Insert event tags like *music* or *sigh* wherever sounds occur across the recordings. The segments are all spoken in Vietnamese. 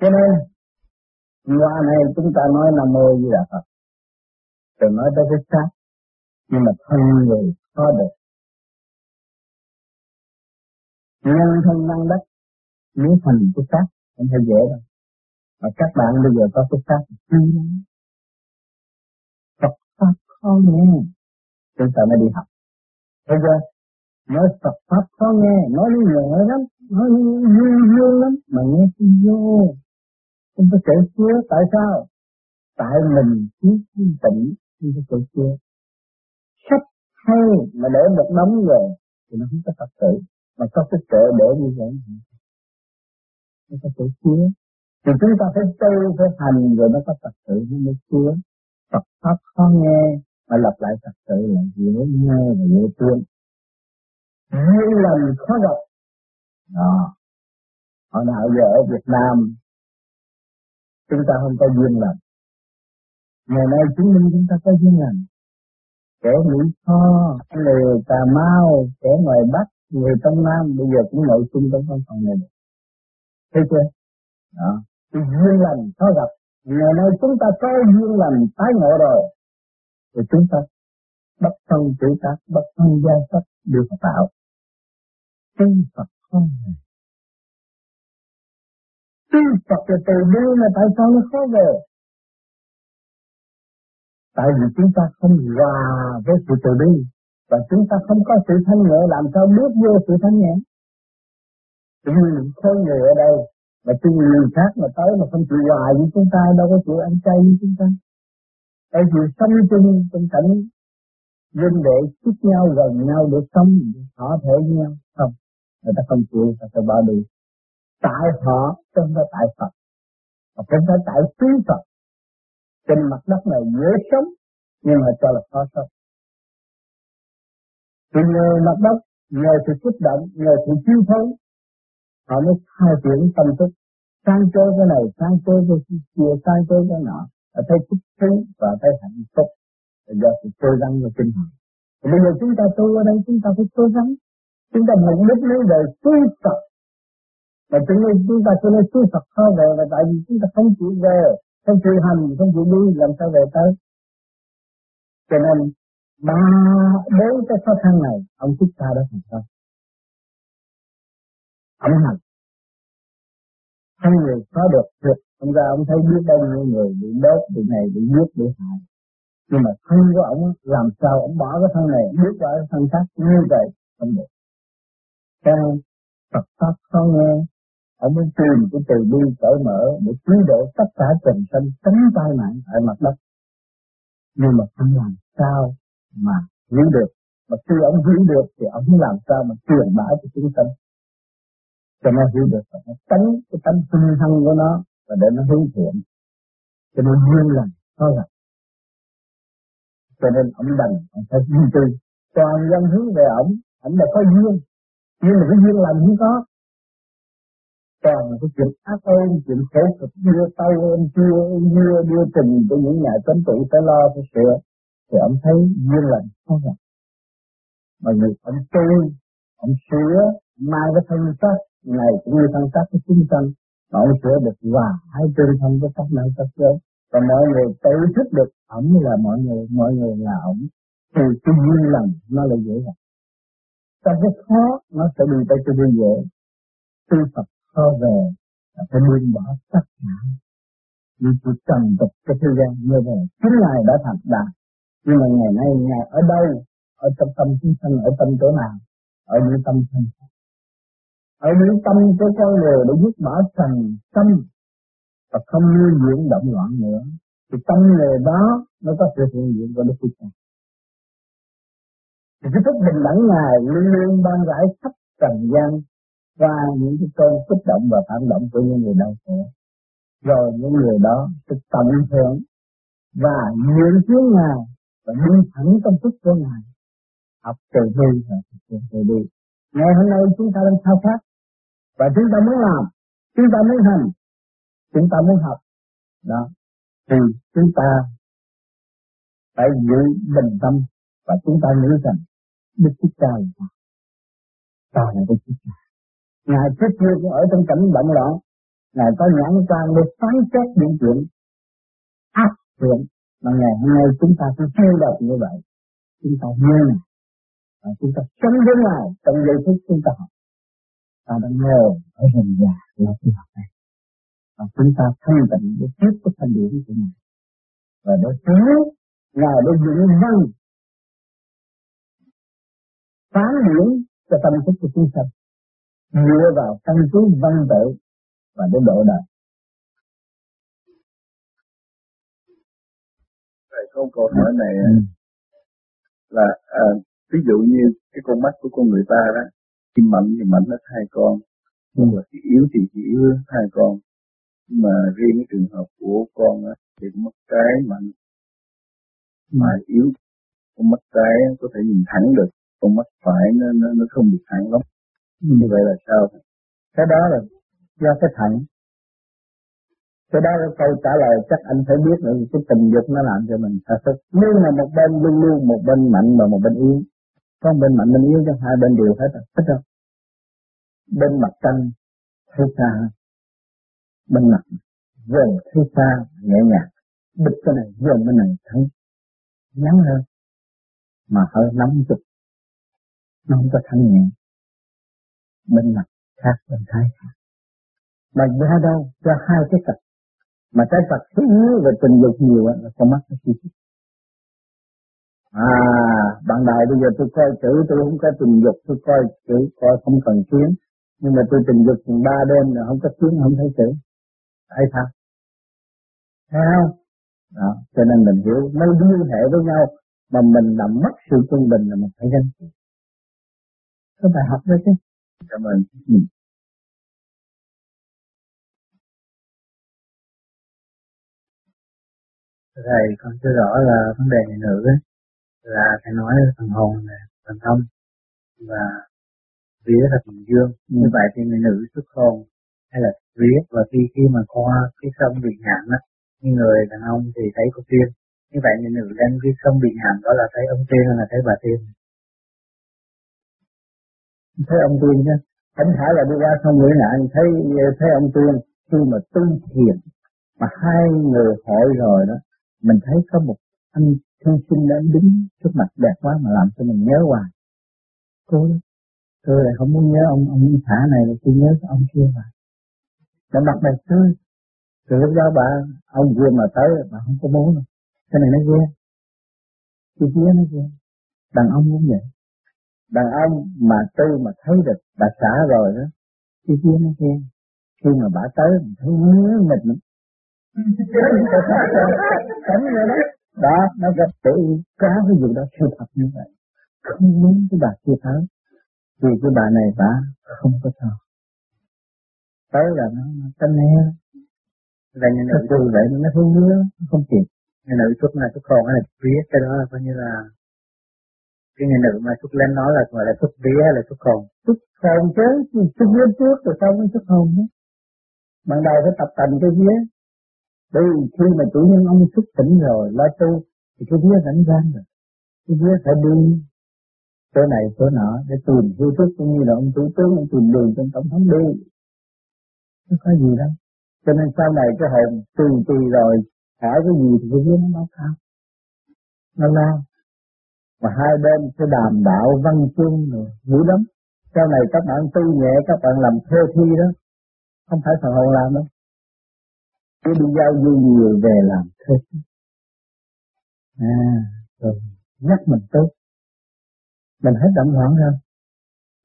cho nên qua này chúng ta nói là mô như là phật. Rồi nói tới cái xác nhưng mà thân người khó được. Nhân thân năng đất, nếu thành cái xác, không thể dễ đâu. Mà các bạn bây giờ có cái xác chi Phật pháp khó nghe, chúng ta mới đi học. Bây giờ nói Phật pháp khó nghe, nói nhẹ lắm, nói vui vui lắm, mà nghe cái vô không có thể chứa tại sao? Tại mình thiếu tỉnh không có thể chứa sách hay mà để một đống rồi thì nó không có thật sự. Mà có cái kệ để như vậy nó có. Thể chứa thì chúng ta phải tu, phải hành rồi nó có thật sự nó mới chứa Phật pháp khó nghe, mà lặp lại thật sự là dễ nghe và dễ thương. Hai lần khó gặp. Đó. Hồi nào giờ ở Việt Nam chúng ta không có duyên lành ngày nay chứng minh chúng ta có duyên lành kẻ Mỹ Tho, người Cà Mau, kẻ ngoài Bắc, người trong Nam bây giờ cũng nội chung trong văn phòng này. Thấy chưa? Đó. Thì duyên lành khó gặp. Ngày nay chúng ta có duyên lành tái ngộ rồi. Thì chúng ta bất thân tự tác, bất thân gia sách được tạo. Tin Phật không này tư Phật là từ bi là tại sao nó khó về? Tại vì chúng ta không hòa với sự từ bi và chúng ta không có sự thanh nhẹ làm sao bước vô sự thanh nhẹ. Chúng nhiên khối người ở đây mà chung người khác mà tới mà không chịu hòa với chúng ta, đâu có chịu ăn chay với chúng ta. Tại vì sống chung trong cảnh dân đệ chúc nhau gần nhau để sống thỏa thể với nhau không, người ta không chịu, người ta bỏ đi tại họ không phải tại Phật. Mà không phải tại quý Phật. Trên mặt đất này dễ sống nhưng mà cho là khó sống. Thì nhờ mặt đất nhờ sự kích động nhờ sự chiêu thấu, họ mới khai triển tâm thức. Sang chơi cái này sang chơi cái kia sang chơi cái nọ. Và thấy thích thú và thấy hạnh phúc. Là do sự cố gắng và tinh thần bây giờ chúng ta tu ở đây chúng ta phải cố gắng. Chúng ta mục đích lấy đời tu Phật và cho nên chúng ta cho nên tu Phật khó về là tại vì chúng ta không chịu về, không chịu hành, không chịu đi, làm sao về tới? Cho nên ba bốn cái khó khăn này, ông thích ta đã thành công. Ông hành không người có được được. Ông ra ông thấy biết bao nhiêu người bị đốt, bị này, bị giết, bị hại. Nhưng mà thân của ông, làm sao ông bỏ cái thân này, biết qua cái thân khác, như vậy, không được. Theo Phật pháp khó nghe ông muốn tìm cái từ bi cởi mở để cứu độ tất cả trần sinh tránh tai nạn tại mặt đất. Nhưng mà không làm sao mà hiểu được. Mà khi ông hiểu được thì ông làm sao mà truyền bá cho chúng sanh cho nó hiểu được và nó tránh cái tánh hung hăng của nó và để nó hướng thiện. Cho nên duyên lành thôi là cho nên ông đành ông phải duy trì. Toàn dân hướng về ông ông là có duyên. Nhưng mà cái duyên lành không có toàn cái chuyện ác ôn chuyện khổ cực đưa tay ôm chưa đưa đưa tình cho những nhà chính tụ phải lo phải sửa thì ông thấy duyên lành không ạ. mà người ông tu ông sửa mai cái thân xác này cũng như thân xác của chúng sanh mà ông sửa được và hai trên thân cái các này các kia, và mọi người tự thức được ổng là mọi người mọi người là ổng thì cái duyên lành nó là dễ dàng. trong cái khó nó sẽ đi tới cái duyên dễ Tư Phật có về là phải buông bỏ tất cả. Những sự trần tục cái thế gian như vậy, chính ngài đã thành đạt. Nhưng mà ngày nay ngài ở đâu? Ở trong tâm chúng sanh, ở tâm chỗ nào? Ở những tâm sanh ở những tâm của con người để giúp bỏ trần tâm và không nuôi dưỡng động loạn nữa, thì tâm người đó nó có sự hiện diện của Đức Phật Trời. Thì cái thức bình đẳng ngài luôn luôn ban rải khắp trần gian qua những cái cơn kích động và phản động của những người đau khổ. Rồi những người đó sẽ tận hưởng và nguyện hướng ngài và đi thẳng trong thức của ngài. Học từ bi và thực hiện từ bi. Ngày hôm nay chúng ta đang khao khát và chúng ta muốn làm, chúng ta muốn hành, chúng ta muốn học. Đó. Thì chúng ta phải giữ bình tâm và chúng ta nghĩ rằng Đức Chúa trời là? Ta là Đức Chúa trời. Ngài trước kia cũng ở trong cảnh bận loạn, ngài có nhãn quan để phán xét những chuyện ác chuyện mà ngày hôm nay chúng ta cũng theo đọc như vậy. Chúng ta nhớ và chúng ta sống với ngài trong giây phút chúng ta học. Ta đang ngồi ở hình già là khi học này. Và chúng ta thanh tịnh để tiếp cái thanh điển của ngài. Và để sáng ngài để dựng văn phán điển cho tâm thức của chúng sanh dựa vào căn cứ văn tự và để độ đời. Thầy có câu hỏi này ừ. là à, ví dụ như cái con mắt của con người ta đó, khi mạnh thì mạnh hết hai con, nhưng mà khi yếu thì chỉ yếu hai con. Nhưng mà riêng cái trường hợp của con á, thì mắt trái mạnh mà yếu con mắt trái có thể nhìn thẳng được con mắt phải nó nó, nó không được thẳng lắm ừ như vậy là sao? Cái đó là do cái thận. Cái đó là câu trả lời chắc anh phải biết là cái tình dục nó làm cho mình sa sút. Nhưng mà một bên luôn luôn, một bên mạnh và một bên yếu. Có bên mạnh bên yếu cho hai bên đều hết rồi. Hết rồi. Bên mặt trăng thấy xa. Bên mặt gần thấy xa, nhẹ nhàng. Bịch cái này gần bên này thấy ngắn hơn mà hơi nóng chút. Nó không có thanh nhẹ bên mặt khác bên thái khác mà ra đâu? Ra hai cái cặp mà cái Phật thứ yếu về tình dục nhiều là con mắt nó chi chít à bạn đại bây giờ tôi coi chữ, tôi không có tình dục, tôi coi chữ, coi không cần kiến. Nhưng mà tôi tình dục ba đêm là không có kiến, không thấy chữ. Ai sao? Thấy không? Đó, cho nên mình hiểu. Nó liên hệ với nhau, mà mình làm mất sự trung bình là mình phải gánh tị có bài học đó chứ? Cảm ơn ừ. thầy con chưa rõ là vấn đề này nữ ấy, là thầy nói thần hồn là thần thông và vía là thần dương ừ. như vậy thì người nữ xuất hồn hay là vía và khi khi mà qua cái sông bị hạn á như người đàn ông thì thấy có tiên như vậy người nữ lên cái sông bị hạn đó là thấy ông tiên hay là thấy bà tiên thấy ông Tuyên chứ không phải là đi qua sông Nguyễn Ngạn thấy thấy ông Tuyên khi mà tu thiền, mà hai người hội rồi đó, mình thấy có một anh thư sinh đang đứng trước mặt đẹp quá mà làm cho mình nhớ hoài. Cô tôi lại không muốn nhớ ông ông thả này, mà tôi nhớ ông kia mà. Đã mặt này tươi. Từ lúc đó bà, ông kia mà tới, bà không có muốn đâu. Cái này nó ghê. Cái kia nó ghê. Đàn ông cũng vậy đàn ông mà tu mà thấy được bà xả rồi đó cái kia nó ghê khi mà bà tới mình thấy nhớ mình Cảnh rồi đó. Đó, nó gặp tự cá cái gì đó siêu thật như vậy. Không muốn cái bà kia tới. Vì cái bà này bà không có thờ. Tới là nó, nó tanh he. Là như nữ tu vậy nó không nó không kịp. Người nữ là xuất hồn hay là vía, cái đó là coi như là cái người nữ mà xuất lên nói là gọi là xuất vía hay là xuất hồn. Xuất hồn chứ, xuất vía trước rồi sau mới xuất hồn chứ. Ban đầu phải tập tành cái vía, bởi vì khi mà chủ nhân ông xuất tỉnh rồi, lo tu, thì cái vía rảnh rang rồi. Cái vía phải đi chỗ này chỗ nọ để tìm hư thức cũng như là ông thủ tướng ông tìm đường trong tổng thống đi. Nó có gì đâu. Cho nên sau này cái hồn tùy tùy rồi, thả cái gì thì cái vía nó báo cáo. Nó lao. Và hai bên sẽ đàm đạo văn chương rồi, vui lắm. Sau này các bạn tu nhẹ, các bạn làm thơ thi đó. Không phải phần hồn làm đâu. Cứ đi giao du nhiều về làm thơ À, rồi nhắc mình tốt. Mình hết động loạn rồi.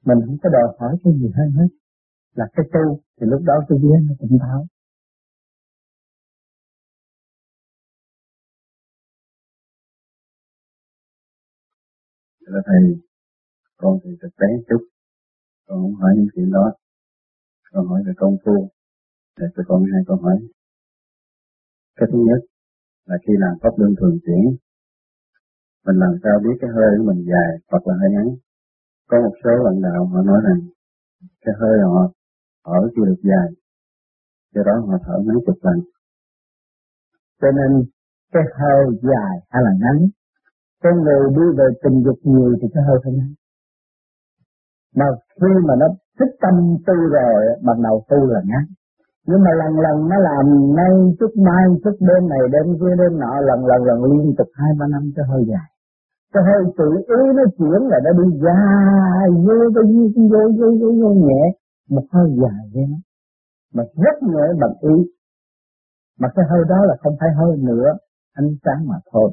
Mình không có đòi hỏi cái gì hơn hết. Là cái tu, thì lúc đó tôi biết nó tỉnh tháo. Là Thầy, con thì thực tế chút, con không hỏi những chuyện đó. Con hỏi về công phu. Để cho con hai câu hỏi cái thứ nhất là khi làm pháp luân thường chuyển, mình làm sao biết cái hơi của mình dài hoặc là hơi ngắn. Có một số bạn đạo họ nói rằng cái hơi họ thở chưa được dài, do đó họ thở mấy chục lần. Cho nên cái hơi dài hay là ngắn, con người đi về tình dục nhiều thì cái hơi phải. Mà khi mà nó thích tâm tu rồi, bằng đầu tu là ngắn. nhưng mà lần lần nó làm nay chút mai chút đêm này đêm kia đêm nọ lần lần lần liên tục hai ba năm cho hơi dài. Cái hơi tự ý nó chuyển là nó đi dài vô vô vô vô vô vô, vô nhẹ. Một hơi dài vậy nó. Mà rất nhẹ bằng ý. Mà cái hơi đó là không phải hơi nữa ánh sáng mà thôi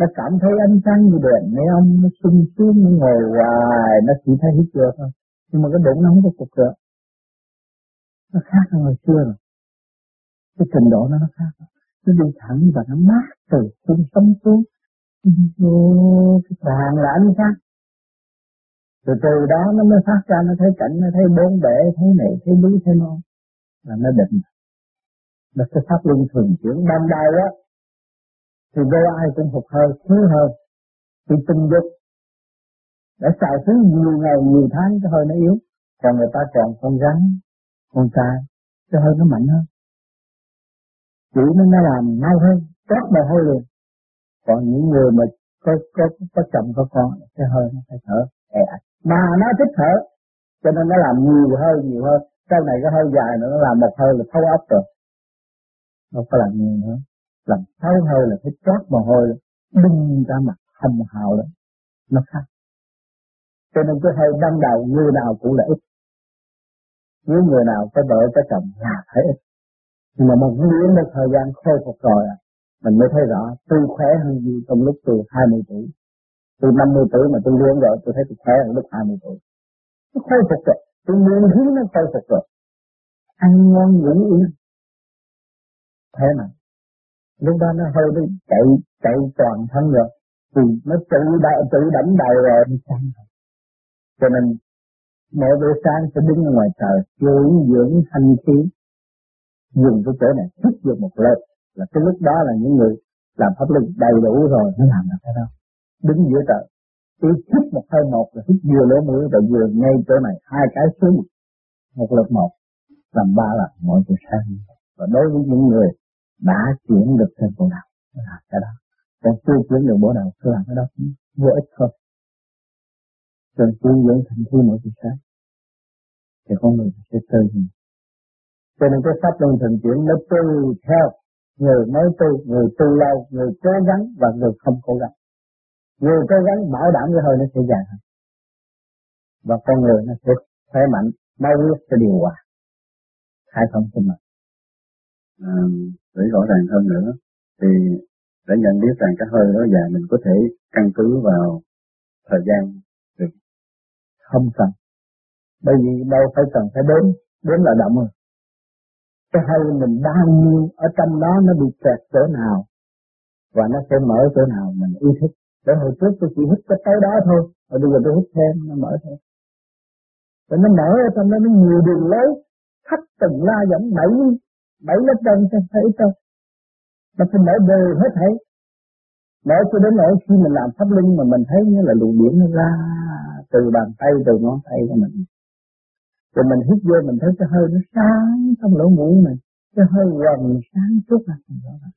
nó cảm thấy ánh sáng như đèn neon, nó sung sướng, nó ngồi hoài, nó chỉ thấy hít được thôi. Nhưng mà cái bụng nó không có cục được. Nó khác hơn hồi xưa rồi. Cái trình độ nó nó khác. Nó đi thẳng và nó mát từ xung tâm xuống. Vô cái bàn là ánh sáng. Từ từ đó nó mới phát ra, nó thấy cảnh, nó thấy bốn bể, thấy này, thấy núi, thấy non. Là nó định. Là cái pháp luân thường chuyển ban đầu á thì đâu ai cũng phục hơi thiếu hơi thì tình dục đã xài thứ nhiều ngày, nhiều tháng cái hơi nó yếu. Còn người ta còn con rắn, con trai cái hơi nó mạnh hơn. Chỉ nó nó làm mau hơn, tốt mà hơi liền. Còn những người mà có có có chồng, có con, cái hơi nó phải thở ẹ mà nó thích thở, cho nên nó làm nhiều hơi, nhiều hơn. Sau này cái hơi dài nữa, nó làm một hơi là thấu ốc rồi. Nó có làm nhiều nữa làm sáu hơi là phải trót mồ hôi bưng ra mặt hầm hào đó, nó khác. Cho nên cái hơi ban đầu, người nào cũng là ít. Nếu người nào có vợ, có chồng là thấy ít. Nhưng mà một miếng một thời gian khôi phục rồi à mình mới thấy rõ, tôi khỏe hơn gì trong lúc tôi 20 tuổi. Từ 50 tuổi mà tôi luyện rồi, tôi thấy tôi khỏe hơn lúc 20 tuổi. Nó khôi phục rồi tôi luyện hướng nó khôi phục rồi. Ăn ngon ngủ yên. Thế mà lúc đó nó hơi đi chạy chạy toàn thân rồi. Thì nó tự đại tự đánh đầu rồi, đi sang rồi. Cho nên, mỗi buổi sáng sẽ đứng ở ngoài trời dưỡng dưỡng thanh khí. Dùng cái chỗ này thức vô một lớp là cái lúc đó là những người làm pháp lực đầy đủ rồi, nó làm được cái đó. Đứng giữa trời. Tôi hít một hơi một, là hít vừa lỗ mũi và vừa ngay chỗ này. Hai cái xuống. Một lượt một. Làm ba lần mỗi buổi sáng. Và đối với những người đã chuyển được trên bộ đạo là cái đó. Còn chưa chuyển được bộ đạo cứ làm cái đó vô ích thôi. Cần tu dưỡng thành thi mỗi buổi sáng thì con người sẽ tư cho nên cái pháp luân thường chuyển nó tu theo người mới tu người tu lâu người cố gắng và người không cố gắng. Người cố gắng bảo đảm cái hơi nó sẽ dài hơn. Và con người nó sẽ khỏe mạnh mau quyết sẽ điều hòa. Hai không sinh mệnh à, để rõ ràng hơn nữa thì để nhận biết rằng cái hơi đó dài mình có thể căn cứ vào thời gian được không cần bởi vì đâu phải cần phải đến, đến là động rồi. Cái hơi mình bao nhiêu ở trong đó nó bị kẹt chỗ nào và nó sẽ mở chỗ nào mình ý thức. Để hồi trước tôi chỉ hít cái tới đó thôi rồi bây giờ tôi hít thêm nó mở thêm. Và nó mở ở trong đó nó nhiều đường lối khách từng la dẫn bảy bảy lớp chân trong thấy đâu nó phải mở đều hết thấy mở cho đến nỗi khi mình làm pháp linh mà mình thấy như là luồng điển nó ra từ bàn tay, từ ngón tay của mình. Rồi mình hít vô, mình thấy cái hơi nó sáng trong lỗ mũi mình. Cái hơi quần sáng suốt là đó.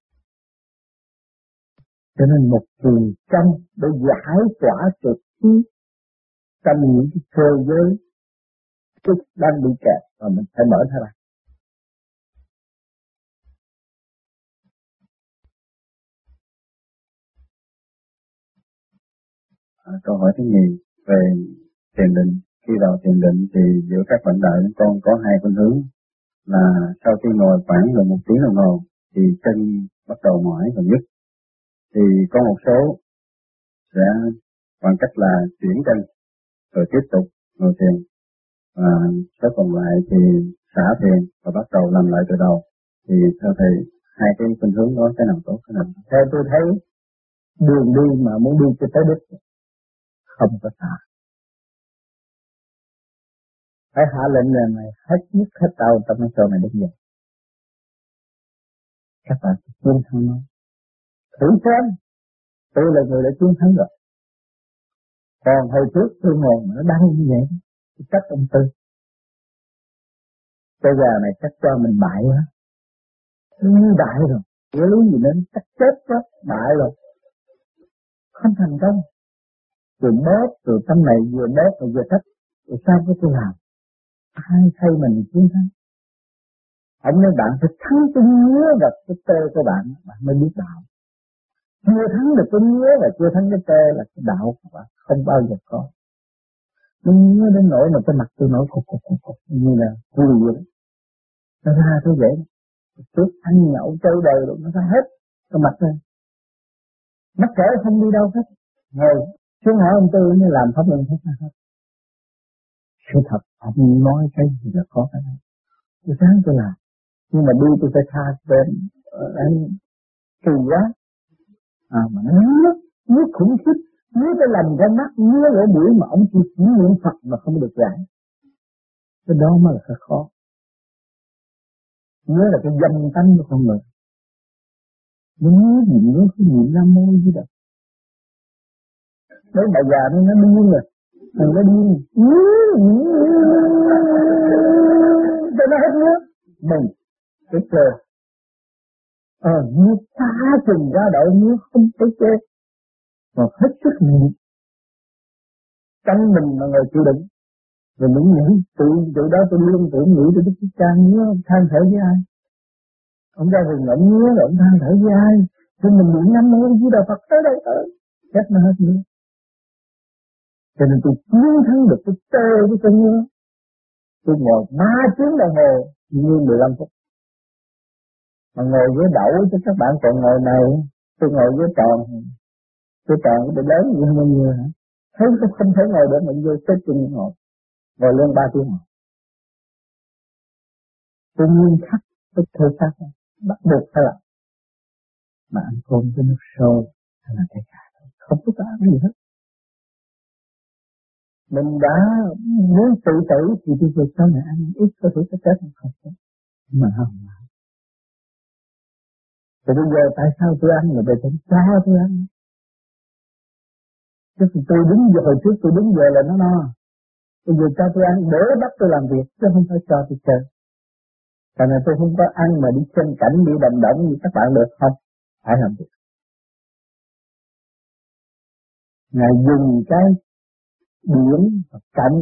Cho nên một kỳ trong để giải tỏa trực khí trong những cái cơ giới chút đang bị kẹt và mình phải mở ra. À, câu hỏi thứ nhì về thiền định. Khi vào thiền định thì giữa các bạn đại con có hai phương hướng là sau khi ngồi khoảng gần một tiếng đồng hồ thì chân bắt đầu mỏi và nhức thì có một số sẽ bằng cách là chuyển chân rồi tiếp tục ngồi thiền. Và số còn lại thì xả thiền và bắt đầu làm lại từ đầu. Thì theo thầy hai cái phương hướng đó cái nào tốt cái nào? Theo tôi thấy đường đi mà muốn đi cho tới đích không có xả phải hạ lệnh là mày hết nhất hết tàu trong mới cho mày đứng dậy các bạn chiến thắng nó thử xem, tôi là người đã chiến thắng rồi. Còn hồi trước tôi ngồi mà nó đang như vậy, thì chắc ông tư. Bây giờ này chắc cho mình bại quá. Như bại rồi nghĩa lý gì nên chắc chết quá, bại rồi. Không thành công rồi bớt rồi tâm này vừa bớt rồi vừa thích rồi sao có tôi làm? Ai thay mình chiến thắng? Ông nói bạn phải thắng cái nhớ gặp cái tê của bạn bạn mới biết đạo. Chưa thắng được cái nhớ là chưa thắng cái tê là cái đạo của bạn không bao giờ có. Nó nhớ đến nỗi mà cái mặt tôi nổi cục cục cục cục như là vui vậy đó. Nó ra tôi vậy trước ăn nhậu chơi đời rồi nó ra hết cái mặt lên. Mắt trẻ không đi đâu hết. Ngồi xuống hỏi ông tư mới làm pháp luân hết hết sự thật, ông nói cái gì là có cái này. tôi sáng tôi làm. Nhưng mà đi tôi phải tha về anh kỳ quá. À mà nó nước nước khủng khiếp. Nước cái lành cái mắt nước lỗ mũi mà ông chỉ chỉ niệm Phật mà không được giải cái đó mới là cái khó. Nhớ là cái dâm tánh của con người. Nó nhớ gì nhớ cái niệm nam mô gì đó mấy bà già nó nó điên rồi. Thằng nó điên. Cho nó hết nước. Mình, cái cơ. Ờ nước xa chừng ra đậu nước, không thấy chết mà hết sức nhịn Tránh mình mà ngồi chịu đựng. Rồi mình nghĩ, tự tự đó tôi luôn tưởng nghĩ tôi đức cha nhớ than thở với ai? Ông ra rừng ông nhớ là ông than thở với ai? Thì mình nghĩ năm mô với đạo Phật tới đây tới chết nó hết nữa cho nên tôi chiến thắng được cái tê của tôi nhiên. tôi ngồi ba tiếng đồng hồ, như 15 phút. Mà ngồi với đậu cho các bạn còn ngồi này, tôi ngồi với tròn. Tôi tròn bị lớn như bao nhiêu hả? Thấy tôi không thể ngồi để mình vô xếp chung ngồi. Ngồi lên ba tiếng ngồi. Tôi nguyên khắc tôi thơ xác bắt buộc phải làm. Mà ăn cơm với nước sôi, hay là cái cả không có ăn gì hết mình đã muốn tự tử thì tôi về sau này ăn? Ít có thể có chết không chết. Mà không mà thì bây giờ tại sao tôi ăn là về tại sao tôi ăn? Chứ tôi đứng giờ hồi trước tôi đứng giờ là nó no. Bây giờ cho tôi ăn để bắt tôi làm việc, chứ không phải cho tôi chơi. Tại nên tôi không có ăn mà đi xem cảnh, đi đầm động như các bạn được không? Phải làm việc. Ngài dùng cái điển và cạnh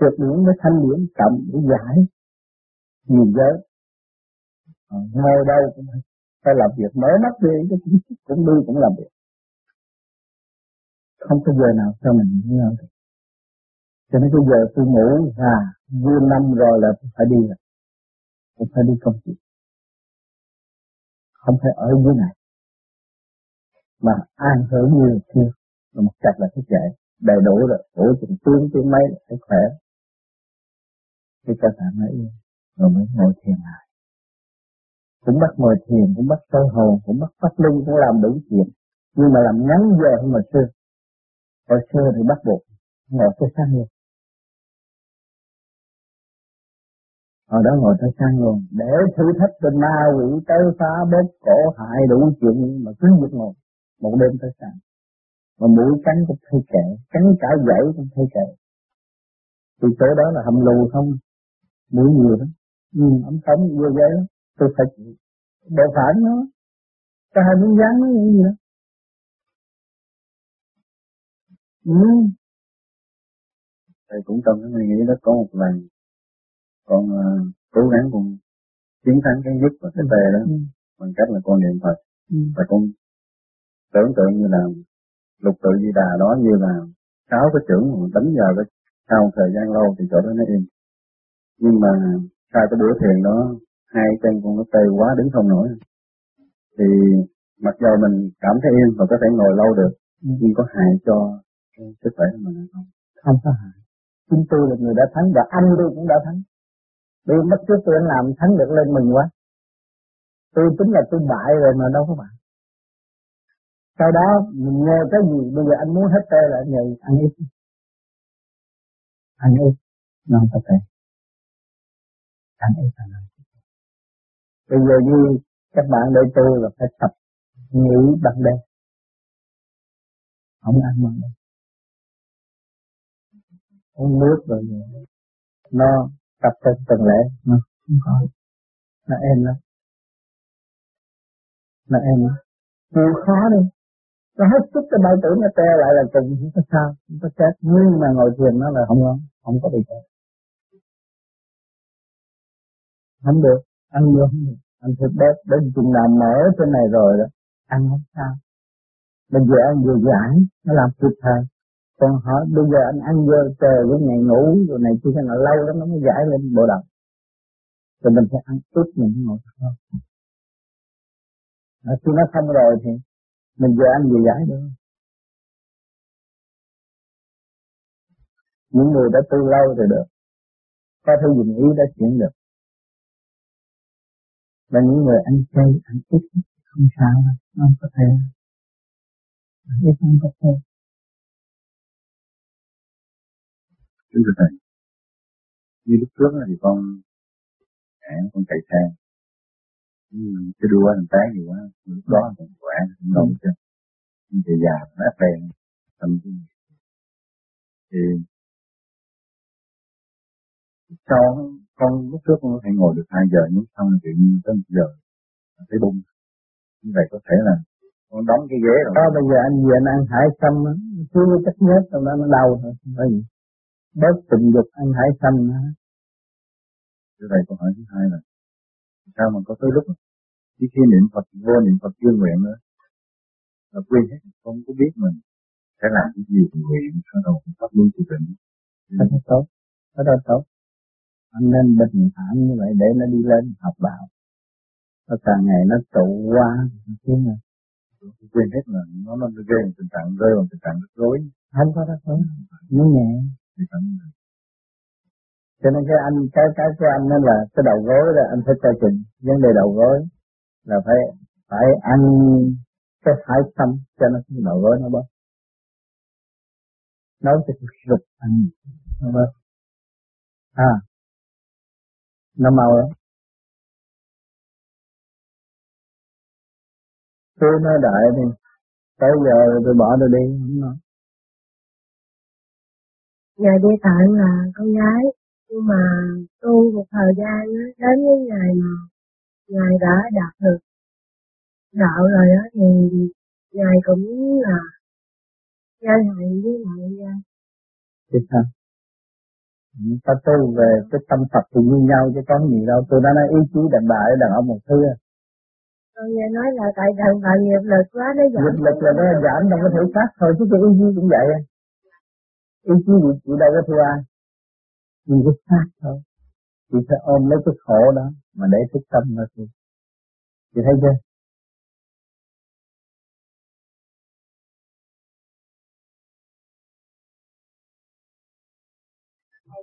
trượt điển với thanh điển cộng để giải nhiều giới. À, ngồi đâu cũng phải làm việc mở mắt đi cái cũng, cũng đi cũng làm việc. Không có giờ nào cho mình nghỉ ngơi được cho nên cái giờ tôi ngủ à vui năm rồi là tôi phải đi rồi. Tôi phải đi công việc. Không phải ở dưới này. Mà an hưởng như kia là một cách là thức dậy đầy đủ rồi. Đủ chừng tiếng tiếng mấy phải khỏe. Thì cơ thể mới yên rồi mới ngồi thiền lại. Cũng bắt ngồi thiền, cũng bắt soi hồn, cũng bắt bắt lưng cũng làm đủ chuyện. Nhưng mà làm ngắn giờ hơn mà xưa. Hồi xưa thì bắt buộc ngồi tới sáng luôn. Hồi đó ngồi tới sáng luôn. Để thử thách tình ma quỷ tới phá bóp cổ, hại đủ chuyện mà cứ việc ngồi, một đêm tới sáng mà mũi cắn cũng thay kệ cắn cả dãy cũng thay kệ. Thì chỗ đó là hầm lù không? Mũi nhiều đó ừ, ấm sống vô giấy tôi phải bộ phản nó cái hai miếng dán nó như đó ừ. thầy cũng trong cái suy nghĩ đó có một lần con uh, cố gắng cùng chiến thắng cái dứt và cái tê đó. Ừ. bằng cách là con niệm Phật. Ừ. và con tưởng tượng như là lục tự di đà đó như là sáu cái trưởng đánh vào cái sau một thời gian lâu thì chỗ đó nó im. Nhưng mà sau cái buổi thiền đó hai chân con nó tê quá đứng không nổi. Thì mặc dù mình cảm thấy yên và có thể ngồi lâu được ừ. nhưng có hại cho sức khỏe của mình không? Không có hại. Chúng tôi là người đã thắng và anh tôi cũng đã thắng. Vì mất trước tôi anh làm thắng được lên mừng quá. Tôi tính là tôi bại rồi mà đâu có bại sau đó, mình nghe cái gì, bây giờ anh muốn hết tê là anh nhờ anh ít anh ít nó tập tê anh ít anh ít bây giờ như các bạn đợi tôi là phải tập nghĩ bằng đây không ăn bằng đây uống nước rồi nó tập trên tuần lễ, nó không có. Nó em lắm. Nó em lắm. Chịu khó đi nó hết sức cái bao tử nó te lại là cùng không có sao, không có chết. Nhưng mà ngồi thiền nó là không không không có bị chết. Không được, ăn vô anh thịt bếp, đến chừng nào mở trên này rồi đó, ăn không sao. Bây giờ ăn vừa giải nó làm kịp thời. Còn họ, bây giờ anh ăn vô, chờ cái ngày ngủ rồi này kia là lâu lắm, nó mới giải lên bộ đầu. Rồi mình phải ăn tốt mình ngồi. Thôi khi nó xong rồi thì mình vừa ăn vừa giải được những người đã tu lâu rồi được có thể dùng ý đã chuyển được. Và những người ăn chay ăn ít không sao đâu không có thể. Ít không có thể. Kính thưa Thầy, như lúc trước thì con con chạy xe, cái đua thằng té gì quá, lúc đó còn khỏe, cũng ngon chứ. Thì già, nó phèn, tâm thì sau con lúc trước con có thể ngồi được 2 giờ nhưng xong nhiên tới 1 giờ thấy bung. Như vậy có thể là con đóng cái ghế rồi. Đó bây giờ anh về anh ăn hải sâm á thiếu chất nhớt trong đó nó đau thôi bớt tình dục ăn hải sâm nữa. Như vậy câu hỏi thứ hai là sao mà có tới lúc khi khi niệm Phật vô niệm Phật chuyên nguyện nữa là quên hết không có biết mình sẽ làm cái gì thì nguyện sau đầu pháp luân chủ định. Rất là tốt rất là tốt. Anh nên bình thản như vậy để nó đi lên học đạo. Nó càng ngày nó tụ qua khiến là quên hết là nó nó rơi vào tình trạng rơi vào tình trạng rắc rối. Không có rắc rối nó nhẹ. Cho nên cái anh cái cái của anh nên là cái đầu gối là anh phải coi chừng vấn đề đầu gối là phải phải ăn cái hải tâm cho nó không nổi gối nó bớt. Nấu cho rụt ăn, nó bớt. À nó mau lắm. Tôi nói đại đi, tới giờ tôi bỏ tôi đi không? Nói nhà đi thẳng là con gái, nhưng mà tu một thời gian đó đến với ngày mà ngài đã đạt được. Đạo rồi đó thì ngài cũng là gian hạn với lại thì sao ta tu về cái tâm Phật thì như nhau chứ có gì đâu. Tôi đã nói ý chí đàn bà đàn ông một thứ. Con nghe nói là tại đàn bà nghiệp lực quá nó giảm nghiệp lực là nó giảm trong cái thể xác thôi chứ cái ý chí cũng vậy. Ý chí gì chị đâu có thua ai. Nhưng cái xác thôi chị phải ôm lấy cái khổ đó mà để thức tâm nó thôi chị thấy chưa?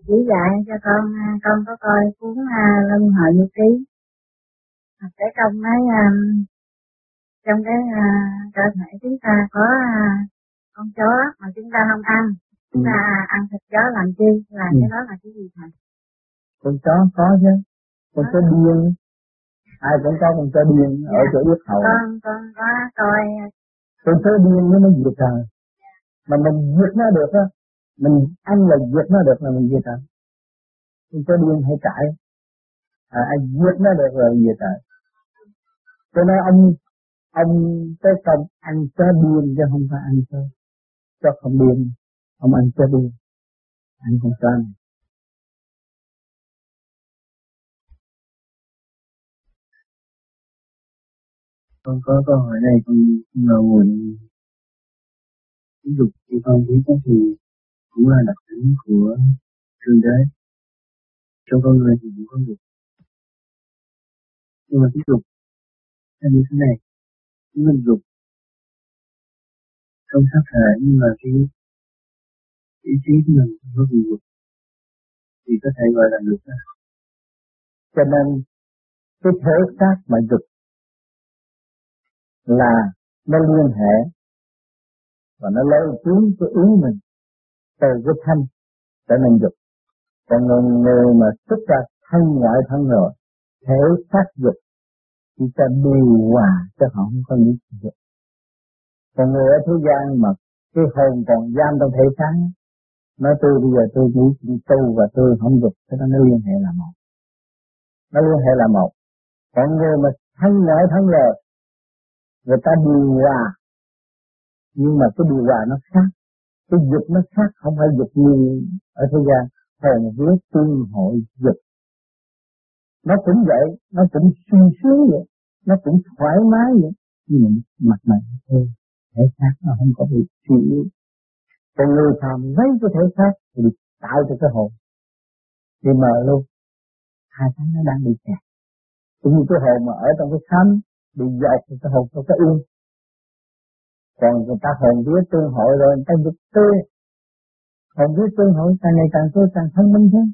Chỉ dạy cho con con có coi cuốn uh, luân hồi như ký. Cái công nói um, trong cái uh, cơ thể chúng ta có con chó mà chúng ta không ăn. Chúng ta ừ. ăn thịt chó làm chi? Là ừ. cái đó là cái gì thầy con chó có chứ. Con chó điên. Ai cũng có con chó điên dạ. ở chỗ yết hầu con con có coi con chó điên nó mới diệt trời. Mà mình diệt nó được á mình ăn là diệt nó được là mình diệt trời. Con chó điên hay cãi à, ai diệt nó được rồi diệt trời. Cho nên ông ông tới công ăn chó điên chứ không phải ăn chó. Chó không điên ông ăn chó điên. Ăn con chó này con có câu hỏi này con là nguồn ví dụ khi con biết thì cũng là đặc tính của thượng đế trong con người thì cũng có dục nhưng mà cái dục là như thế này chúng mình dục, không sát thể nhưng mà cái ý chí của mình không có bị dục thì có thể gọi là dục đó. cho nên cái thể xác mà dục là nó liên hệ và nó lấy cuốn cái ý mình từ cái thanh trở nên dục. Còn người, người mà xuất ra thân ngoại thân rồi thể xác dục chỉ ta điều hòa cho họ không có nghĩ dục. Còn người ở thế gian mà cái hồn còn giam trong thể xác nói tôi bây giờ tôi nghĩ tu và tôi không dục cho nên nó liên hệ là một. Nó liên hệ là một. Còn người mà thân ngoại thân rồi người ta điều hòa nhưng mà cái điều hòa nó khác. Cái dục nó khác, không phải dục như ở thế gian. Hồn vía tương hội dục nó cũng vậy, nó cũng sung sướng vậy. Nó cũng thoải mái vậy. Nhưng mà mặt này thôi thể xác nó không có bị suy yếu. Còn người phàm lấy cái thể xác thì tạo cho cái hồn. Thì mờ luôn. Hai tháng nó đang bị kẹt. Cũng như cái hồn mà ở trong cái khám bị dọc thì cái hồn nó có yên còn người ta hồn vía tương hội rồi, người ta dục tươi. Hồn vía tương hội, càng ngày càng tôi càng thông minh hơn.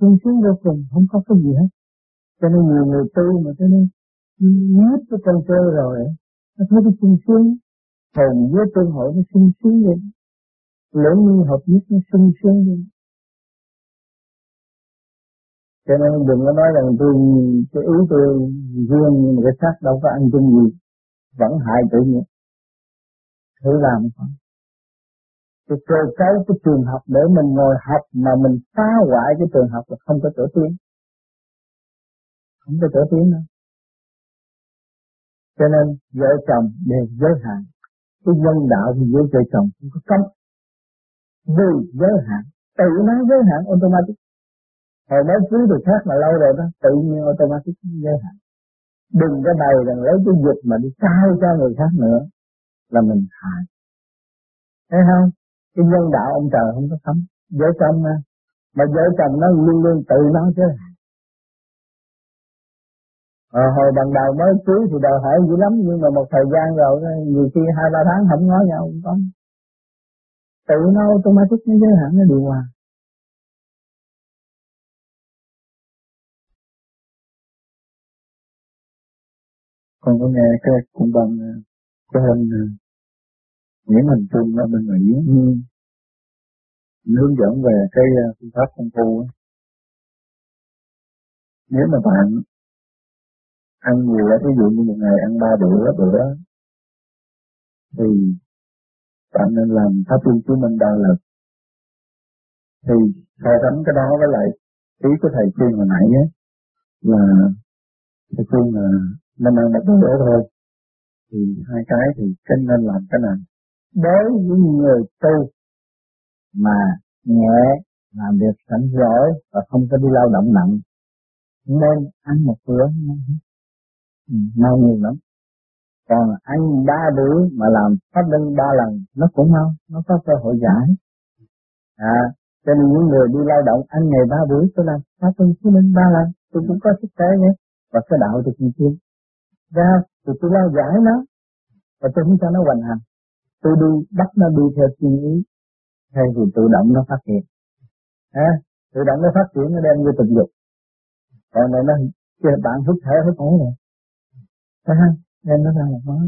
Sung sướng vô cùng, không có cái gì hết. Cho nên nhiều người tu mà cho nên nhớ cái con cơ rồi, nó thấy cái sung sướng. Hồn với tương hội nó sung sướng lên. Lưỡng nguyên hợp nhất nó sung sướng lên cho nên đừng có nói rằng tôi, cái ý tôi riêng, nhưng mà cái xác đâu có ăn chung gì, vẫn hại tự nhiên. Thử làm không cái cơ cấu cái trường học để mình ngồi học mà mình phá hoại cái trường học là không có trở tiến. Không có trở tiến đâu. Cho nên vợ chồng đều giới hạn. Cái nhân đạo thì với vợ chồng cũng có cấm. Vì giới hạn. Tự nó giới hạn automatic hồi mới cưới được khác mà lâu rồi đó tự nhiên automatic giới hạn đừng có bày rằng lấy cái dục mà đi trao cho người khác nữa là mình hại. Thấy không? Cái nhân đạo ông trời không có thấm vợ chồng mà mà vợ chồng nó luôn luôn tự nó chứ. À, hồi ban đầu mới cưới thì đòi hỏi dữ lắm nhưng mà một thời gian rồi nhiều khi hai ba tháng không nói nhau không có. Tự nó automatic nó giới hạn nó điều hòa. Con có nghe cái cung bằng cái hình Nguyễn Hành Trung ở bên Mỹ ừ. hướng dẫn về cái ờ, phương pháp công phu nếu mà bạn ăn nhiều ví dụ như một ngày ăn ba bữa bữa thì bạn nên làm pháp luân chứng minh đa lực thì so sánh cái đó với lại ý của thầy khuyên hồi nãy ấy, là thầy khuyên là nên ăn một bữa thôi. Thì hai cái thì cái nên làm cái nào? Đối với người tu mà nhẹ, làm việc sẵn rỗi và không có đi lao động nặng, nên ăn một bữa mau ừ, nhiều lắm. Còn ăn ba bữa mà làm pháp luân ba lần, nó cũng mau nó có cơ hội giải. À cho nên những người đi lao động ăn ngày ba bữa, tôi làm pháp luân chiếu ba lần, tôi cũng có sức khỏe nhé. Và cái đạo được như tiên ra thì tôi lao giải nó. Và tôi không cho nó hoành hành. Tôi đi bắt nó đi theo suy nghĩ hay thì tự động nó phát hiện. À, tự động nó phát triển nó đem vô tình dục. Còn này nó kia bạn hút thở hút thở rồi. Thấy không đem nó ra một món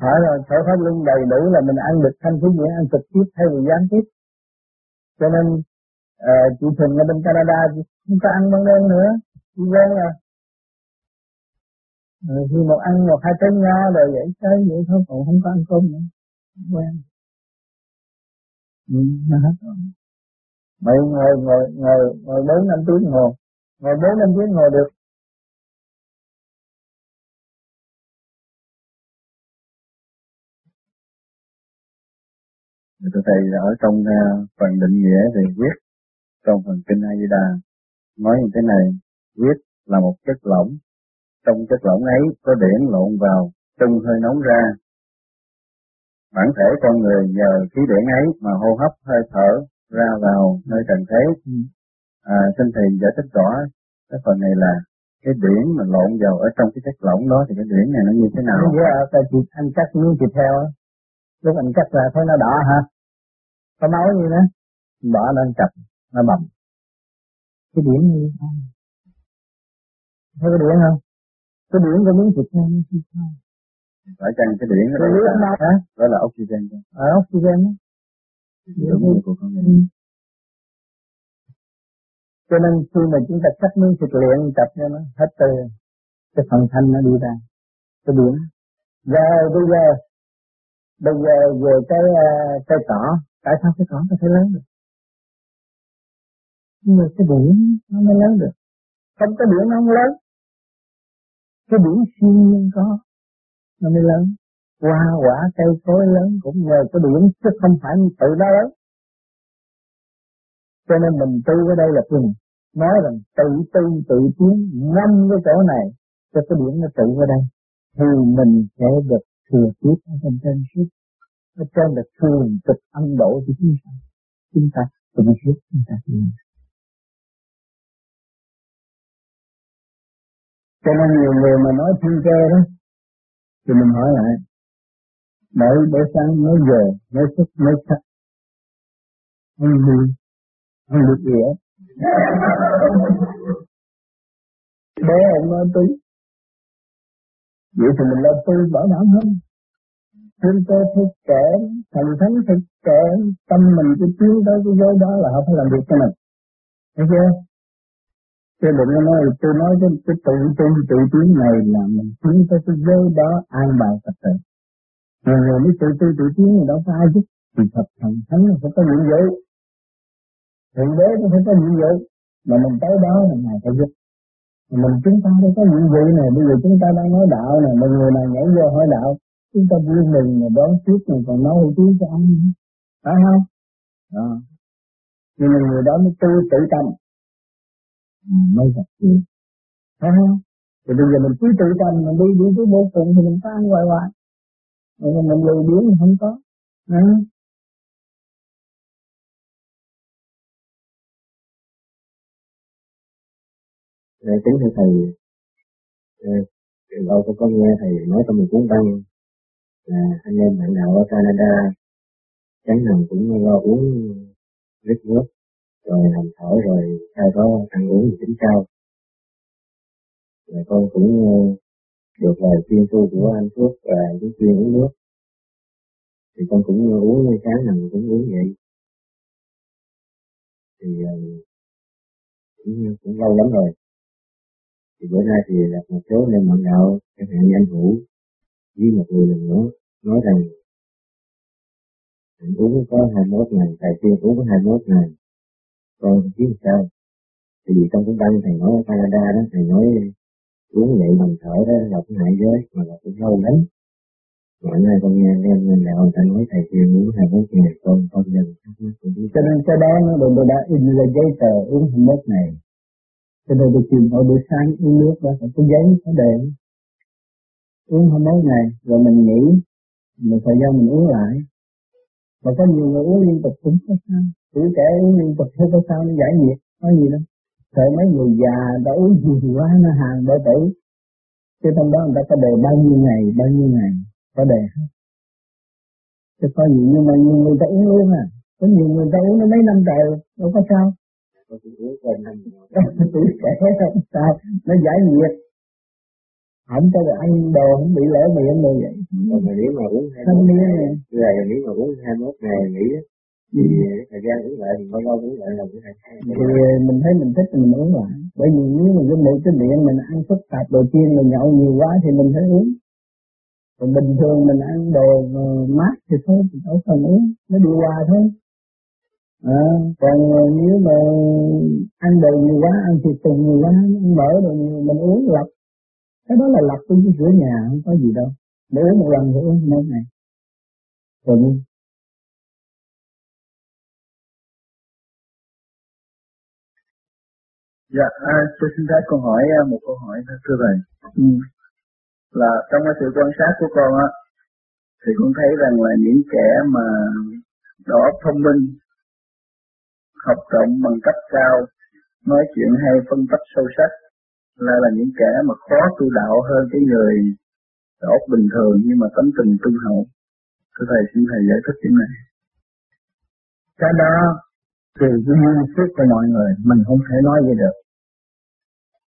phải là thở pháp luân đầy đủ là mình ăn được thanh khí nghĩa ăn trực tiếp thay vì gián tiếp. Cho nên Ờ, à, chị Thuần ở bên Canada chị không có ăn ban đêm nữa. Chị quen rồi rồi khi một ăn một hai trái nho rồi vậy tới vậy thôi còn không có ăn cơm nữa. Quen. Ừ, nó hết rồi. Mày ngồi ngồi ngồi ngồi bốn năm tiếng ngồi. Ngồi bốn năm tiếng ngồi được. Thưa Thầy ở trong uh, phần định nghĩa thì quyết trong phần kinh A Di Đà nói như thế này huyết là một chất lỏng trong chất lỏng ấy có điển lộn vào trung hơi nóng ra bản thể con người nhờ khí điển ấy mà hô hấp hơi thở ra vào nơi trần thế à, xin thầy giải thích rõ cái phần này là cái điển mà lộn vào ở trong cái chất lỏng đó thì cái điển này nó như thế nào? Dạ, Nghĩa là chị anh cắt miếng thịt heo lúc anh cắt ra thấy nó đỏ hả? Có máu gì nữa? đỏ nên chặt nó bầm. Cái điểm như thế thấy cái điểm không? Cái điểm của miếng thịt này phải chăng cái điểm cái điểm đó? hả đó là oxygen à, oxygen đó. Đúng của con người ừ. cho nên khi mà chúng ta cắt miếng thịt luyện tập cho nó hết từ cái phần thanh nó đi ra cái điểm. Giờ bây giờ bây giờ về cái uh, cây cỏ tại sao cái cỏ nó phải lớn được nhưng mà cái biển nó mới lớn được. Không có biển nó không lớn. Cái biển siêu nhiên có, nó mới lớn. Hoa quả, cây cối lớn cũng nhờ cái biển, chứ không phải tự nó lớn. Cho nên mình tu ở đây là cùng. Nói rằng tự tu, tự tiến, ngâm cái chỗ này, cho cái biển nó tự ở đây. Thì mình sẽ được thừa tiếp ở bên trên suốt ở trên được thường trực ân độ thì chúng ta. Chúng ta tự suốt chúng ta cho nên nhiều người mà nói thiên cơ đó, thì mình hỏi lại đợi để sáng mới giờ mới sức mới sắc không đi, không được gì hết. Bé ông nói tí Vậy thì mình lên tu bảo đảm hơn. Thiên cơ thực kể Thành thánh thực kể Tâm mình cứ tiến tới cái giới đó là họ phải làm việc cho mình. Thấy chưa? Thế đừng có nói tôi nói cái, cái tự tin, tự tiến này là mình tiến tới cái giới đó an bài thật tự Người người mới tự tu tự tiến thì đâu có ai giúp Thì thật thần thánh là phải có nhiệm vụ. Thượng đế cũng phải có nhiệm vụ. Mà mình tới đó là Ngài phải giúp. Mình chúng ta đâu có nhiệm vụ này. Bây giờ chúng ta đang nói đạo này mà người nào nhảy vô hỏi đạo chúng ta vui mừng mà đón tiếp mà còn nói hữu tiếng cho anh. phải không? Đó. Nhưng mà người đó mới tư tự tâm mới gặp chuyện phải không? Thì bây giờ mình cứ tự tâm mình đi đi tới vô cùng thì mình tan hoài hoài. Mà mình lười biếng thì không có. Đấy. Rồi kính thưa thầy, lâu tôi có nghe thầy nói trong một cuốn băng là anh em bạn nào ở Canada sáng nào cũng lo uống nước nước rồi hành thở rồi sau đó ăn uống thì tính cao. Rồi con cũng ờ, được lời khuyên tu của anh Phước và cái chuyên uống nước. Thì con cũng uống sáng nào cũng uống vậy. Thì ờ, cũng, cũng lâu lắm rồi thì bữa nay thì là một số nên bạn đạo chẳng hạn như anh Vũ với một người lần nữa nói rằng anh uống có 21 ngày, tài tiên uống có 21 ngày, con biết sao? Thì vì trong cái băng thầy nói ở Canada đó, thầy nói uống nhẹ bằng thở đó là cũng hại giới, mà là cũng lâu lắm. Mọi nay con nghe em nên là ông ta nói thầy tiên uống 21 ngày, con con dần Cho nên cái đó nó được đã in ra giấy tờ uống không mất này cho nên tôi chìm ở buổi sáng uống nước đó, phải có giấy, có đề. Uống không mấy ngày, rồi mình nghỉ, một thời gian mình uống lại. Mà có nhiều người uống liên tục cũng có sao. Tuổi trẻ uống liên tục không có sao, nó giải nhiệt, có gì đâu. Sợ mấy người già đã uống nhiều quá, nó hàng bởi tử. Chứ trong đó người ta có đề bao nhiêu ngày, bao nhiêu ngày, có đề hết. Chứ có gì nhưng mà nhiều người ta uống luôn à. Có nhiều người ta uống nó mấy năm trời, đâu có sao *laughs* tuổi trẻ không sao nó giải nhiệt không cho ăn đồ không bị lỡ miệng rồi vậy còn mà nếu mà uống hai niên này là nếu mà uống hai mốt ngày nghỉ thì ừ. thời gian lại thì bao lâu uống lại là cũng hai thì mình thấy mình thích thì mình uống lại bởi vì nếu mà cái miệng cái miệng mình ăn phức tạp đồ chiên mình nhậu nhiều quá thì mình phải uống còn bình thường mình ăn đồ mát thì thôi thì đâu cần uống nó đi qua thôi À, còn nếu mà ăn đồ nhiều quá, ăn thịt tùng nhiều quá, ăn mỡ đồ nhiều, mình uống lọc. Cái đó là lọc tôi với rửa nhà, không có gì đâu. Để uống một lần thì uống một ngày. Rồi Dạ, à, tôi xin phép con hỏi à, một câu hỏi thưa thầy. Ừ. Là trong cái sự quan sát của con á, thì con thấy rằng là những kẻ mà đó óc thông minh học rộng bằng cấp cao, nói chuyện hay phân tích sâu sắc, lại là những kẻ mà khó tu đạo hơn cái người óc bình thường nhưng mà tấm tình trung hậu. Thưa Thầy xin Thầy giải thích điểm này. Cái đó tùy cái duyên phước của mọi người, mình không thể nói gì được.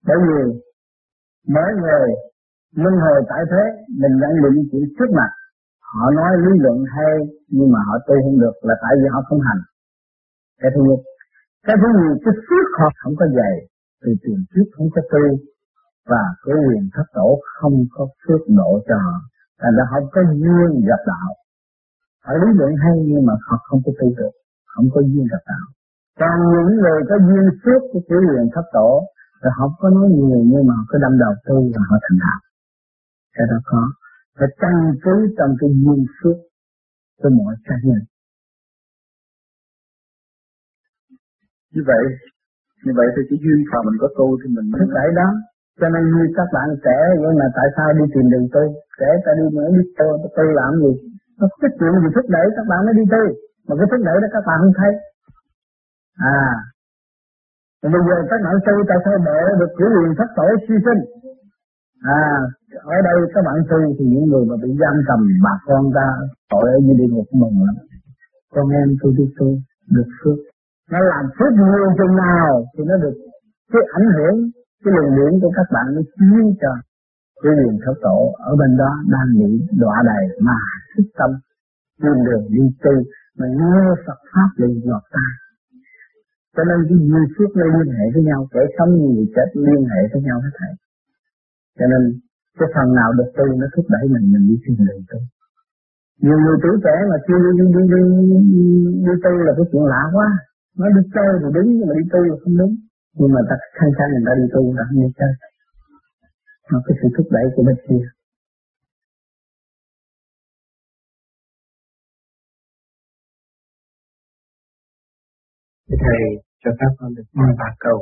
Bởi vì mỗi người luân hồi tại thế, mình nhận định chỉ trước mặt. Họ nói lý luận hay nhưng mà họ tu không được là tại vì họ không hành. Cái thứ nhất. Cái thứ nhì cái phước họ không có dày từ tiền trước không có tu và cái quyền thất tổ không có phước độ cho họ. Thành ra không có duyên gặp đạo. Họ lý luận hay nhưng mà họ không có tu được không có duyên gặp đạo. Còn những người có duyên phước của cái quyền thất tổ thì họ có nói nhiều nhưng mà họ có đâm đầu tu và họ thành đạo cái đó có phải căn cứ trong cái duyên phước của mọi cá nhân. Như vậy như vậy thì cái duyên phàm mình có tu thì mình thúc đẩy đó cho nên như các bạn trẻ vậy mà tại sao đi tìm đường tu? Trẻ ta đi mà đi tu tu làm gì? Nó có cái chuyện gì thúc đẩy các bạn mới đi tu? Mà cái thúc đẩy đó các bạn không thấy. À Rồi bây giờ các bạn tu tại sao mẹ được cử quyền thất tổ suy sinh? À ở đây các bạn tu thì những người mà bị giam cầm bà con ta, tội ở như địa ngục mừng lắm. Con em tôi đi tu được phước. Nó làm phước nhiều chừng nào thì nó được cái ảnh hưởng, cái lượng điển của các bạn nó chiếu cho cái quyền thất tổ. Ở bên đó đang bị đọa đầy mà sức tâm tìm đường đi tu mà nghe Phật pháp liền ngọt tai cho nên cái duyên suốt nó liên hệ với nhau kẻ sống như người chết liên hệ với nhau hết thảy. Cho nên cái phần nào được tu nó thúc đẩy mình mình đi tìm đường tu. Nhiều người tuổi trẻ mà chưa đi đi đi đi, đi, đi tu là cái chuyện lạ quá. Nó đi chơi thì đúng nhưng mà đi tu là không đúng. Nhưng mà ta khăn khăn người ta đi tu là không đi chơi. Nó cái sự thúc đẩy của bên kia. Thầy cho phép con được hỏi ba câu.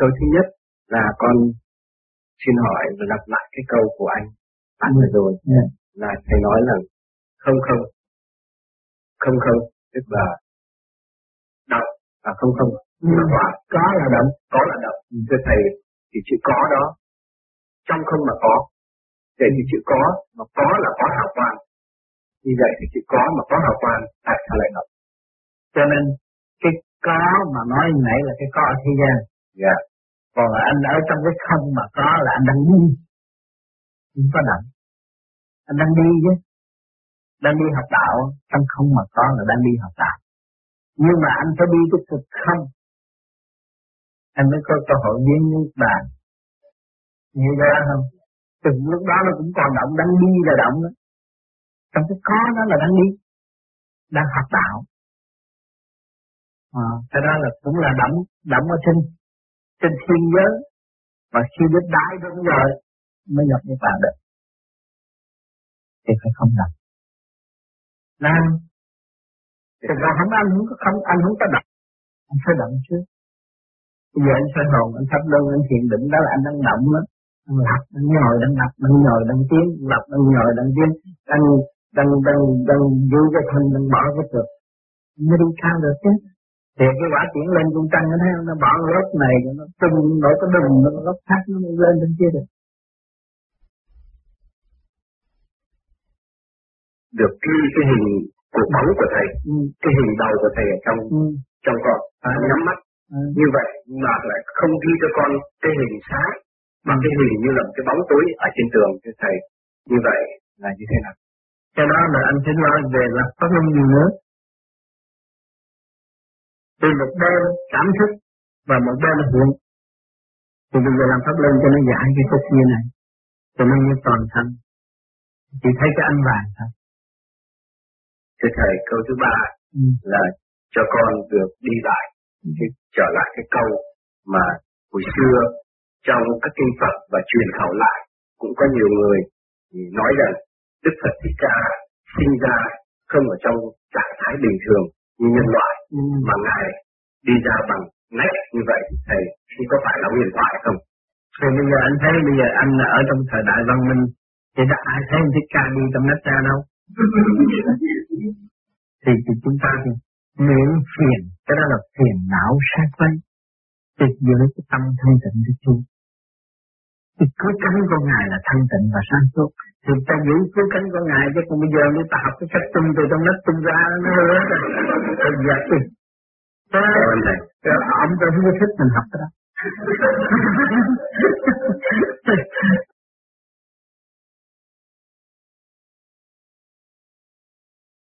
Câu thứ nhất là con xin hỏi và lặp lại cái câu của anh bạn vừa rồi. Yeah. là thầy nói là không không. Không không tức là động và không không. Là hòa có là động có là động thưa thầy thì chữ có đó trong không mà có. Để thì chữ có mà có là có hào quang. Như vậy thì chữ có mà có hào quang tại sao lại động cho nên có mà nói như nãy là cái có ở thế gian. Dạ. Còn anh ở trong cái không mà có là anh đang đi. Không có động. Anh đang đi chứ. Đang đi học đạo. Trong không mà có là đang đi học đạo. Nhưng mà anh phải đi cái thực không. Anh mới có cơ hội biến nước bàn hiểu ra không? Từng lúc đó nó cũng còn động. Đang đi là động đó. Trong cái có đó là đang đi. Đang học đạo à, cái đó là cũng là động động ở trên trên thiên giới. Và khi đến đại đúng rồi mới nhập như bạn được. Thì phải không động Nam Thực ra không anh không có không anh không có động anh phải động chứ. Bây giờ anh soi hồn anh thắp lưng anh thiền định đó là anh đang động đó đang lập đang ngồi đang lập đang ngồi đang tiến lập đang ngồi đang tiến. Đang đang đang đang giữ cái thân đang bỏ cái được mới đi cao được chứ thì cái quả chuyển lên trung tăng nó thấy nó bỏ lớp này nó tung nổi cái đùng nó lớp khác nó lên trên kia được. Được cái cái hình cuộc bóng của thầy ừ. cái hình đầu của thầy ở trong ừ. trong con à, nhắm mắt. À. như vậy mà lại không ghi cho con cái hình sáng mà cái hình như là cái bóng tối ở trên tường thưa thầy. Như vậy là như thế nào? Cái đó là anh sẽ nói về là pháp luân nhiều nữa từ một bên cảm thức và một bên hiện thì bây giờ làm pháp luân cho nó giải cái cốt kia này. Cho nó như toàn thân. Chỉ thấy cái anh vàng thôi. Thưa thầy câu thứ ba ừ. là cho con được đi lại cái, trở lại cái câu mà hồi xưa trong các kinh Phật và truyền khẩu lại cũng có nhiều người nói rằng Đức Phật Thích Ca sinh ra không ở trong trạng thái bình thường như nhân loại ừ. mà ngài đi ra bằng nách như vậy thì thầy thì có phải là huyền thoại không? Thì bây giờ anh thấy bây giờ anh ở trong thời đại văn minh thì đã ai thấy anh Thích Ca đi trong nách ra đâu *laughs* thì, thì chúng ta thì miễn phiền cái đó là phiền não sát quấy tuyệt giữa cái tâm thanh tịnh của Chúa thì cứu cánh của Ngài là thanh tịnh và sáng suốt. Thì ta giữ cứu cánh của Ngài chứ còn bây giờ nếu ta học cái cách tung từ trong nách tung ra nó hư hết rồi. Thật giả gì? Ông ta không có thích mình học cái đó. *laughs*